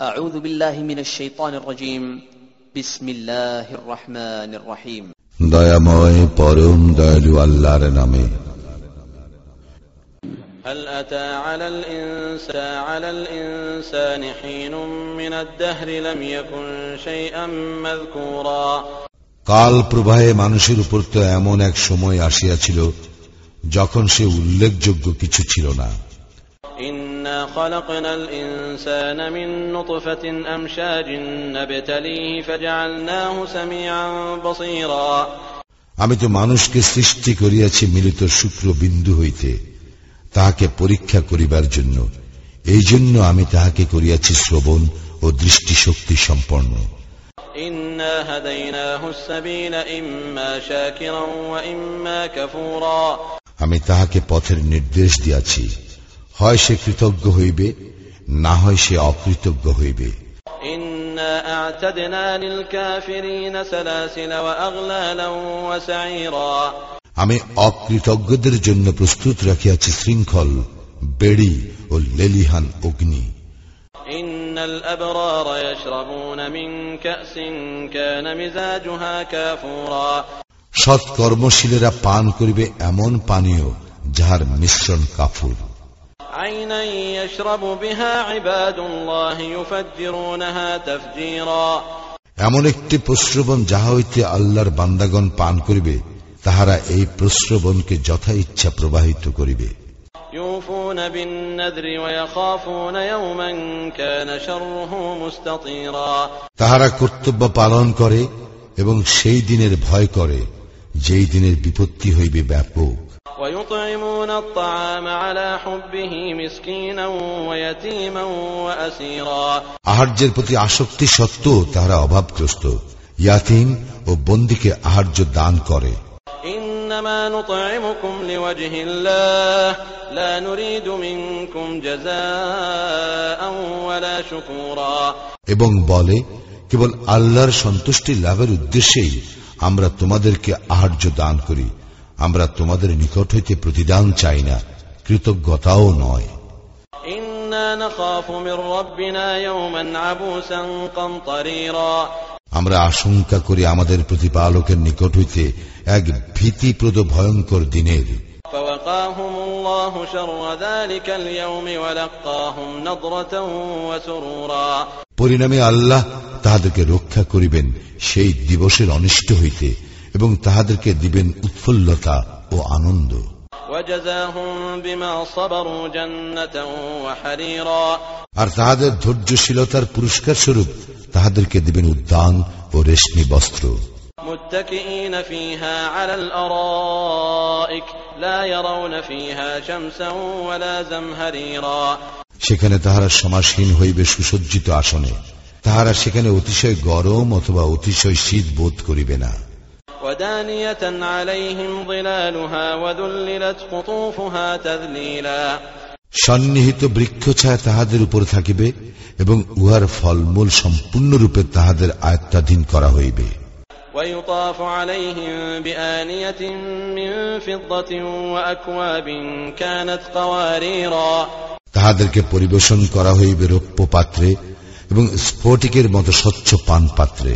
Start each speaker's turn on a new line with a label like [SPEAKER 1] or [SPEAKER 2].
[SPEAKER 1] أعوذ بالله من الشيطان الرجيم بسم الله الرحمن الرحيم
[SPEAKER 2] দয়াময় পরম দয়ালু আল্লাহর নামে
[SPEAKER 3] هل أتى على الإنسان على الإنسان حين من الدهر لم يكن شيئا مذكورا
[SPEAKER 2] কাল প্রবাহে মানুষের উপর তো এমন এক সময় আসিয়াছিল যখন সে উল্লেখযোগ্য কিছু ছিল না
[SPEAKER 3] إنا خلقنا الإنسان من نطفة أمشاج نبتليه فجعلناه سميعا بصيرا
[SPEAKER 2] আমি তো মানুষকে সৃষ্টি করিয়াছি মিলিত শুক্র বিন্দু হইতে তাহাকে পরীক্ষা করিবার জন্য এই জন্য আমি তাহাকে করিয়াছি শ্রবণ ও দৃষ্টিশক্তি সম্পন্ন
[SPEAKER 3] إنا هديناه السبيل إما شاكرا وإما كفورا
[SPEAKER 2] আমি তাহাকে পথের নির্দেশ দিয়াছি হয় সে কৃতজ্ঞ হইবে না হয় সে অকৃতজ্ঞ হইবে। আমি অকৃতজ্ঞদের জন্য প্রস্তুত রাখিয়াছি শৃঙ্খল বেড়ি ও লেলিহান অগ্নি। সৎকর্মশীলেরা পান করিবে এমন পানীয় যাহার মিশ্রণ কাফুর।
[SPEAKER 3] عينا يشرب بها عباد الله يفجرونها تفجيرا
[SPEAKER 2] এমন একটি প্রশ্রবণ যাহা হইতে আল্লাহর বান্দাগণ পান করিবে তাহারা এই প্রশ্রবণকে যথা ইচ্ছা প্রবাহিত করিবে
[SPEAKER 3] يوفون بالنذر ويخافون يوما كان شره مستطيرا
[SPEAKER 2] তাহারা কর্তব্য পালন করে এবং সেই দিনের ভয় করে যেই দিনের বিপত্তি হইবে ব্যাপক
[SPEAKER 3] ويطعمون الطعام على حبه مسكينا ويتيما وأسيرا
[SPEAKER 2] আহার্যের প্রতি আসক্তি সত্ত্বেও তাহারা অভাবগ্রস্ত ইয়াতিম ও বন্দিকে আহার্য দান করে
[SPEAKER 3] إنما نطعمكم لوجه الله لا نريد منكم جزاء ولا شكورا
[SPEAKER 2] এবং বলে কেবল আল্লাহর সন্তুষ্টি লাভের উদ্দেশ্যেই আমরা তোমাদেরকে আহার্য দান করি আমরা তোমাদের নিকট হইতে প্রতিদান চাই না কৃতজ্ঞতাও নয়। আমরা আশঙ্কা করি আমাদের প্রতিপালকের নিকট হইতে এক ভীতিপ্রদ ভয়ঙ্কর দিনের। পরিণামে আল্লাহ তাহাদেরকে রক্ষা করিবেন সেই দিবসের অনিষ্ট হইতে। এবং তাহাদেরকে দিবেন উৎফুল্লতা ও আনন্দ
[SPEAKER 3] وجزاهم بما صبروا جنة وحريرا
[SPEAKER 2] আর তাহাদের ধৈর্যশীলতার পুরস্কার স্বরূপ তাহাদেরকে দিবেন উদ্যান ও রেশমি বস্ত্র
[SPEAKER 3] متكئين فيها على الأرائك لا يرون فيها شمسا ولا زمهريرا
[SPEAKER 2] সেখানে তাহারা সমাসীন হইবে সুসজ্জিত আসনে তাহারা সেখানে অতিশয় গরম অথবা অতিশয় শীত বোধ করিবে না
[SPEAKER 3] ودانية عليهم ظلالها وذللت قطوفها تذليلا
[SPEAKER 2] সন্নিহিত বৃক্ষছায়া তাহাদের উপর থাকিবে এবং উহার ফলমূল সম্পূর্ণরূপে তাহাদের আয়ত্তাধীন করা হইবে
[SPEAKER 3] ويطاف عليهم بآنية من فضة وأكواب كانت قواريرا
[SPEAKER 2] তাহাদেরকে পরিবেশন করা হইবে রৌপ্য পাত্রে এবং স্ফটিকের মতো স্বচ্ছ পান পাত্রে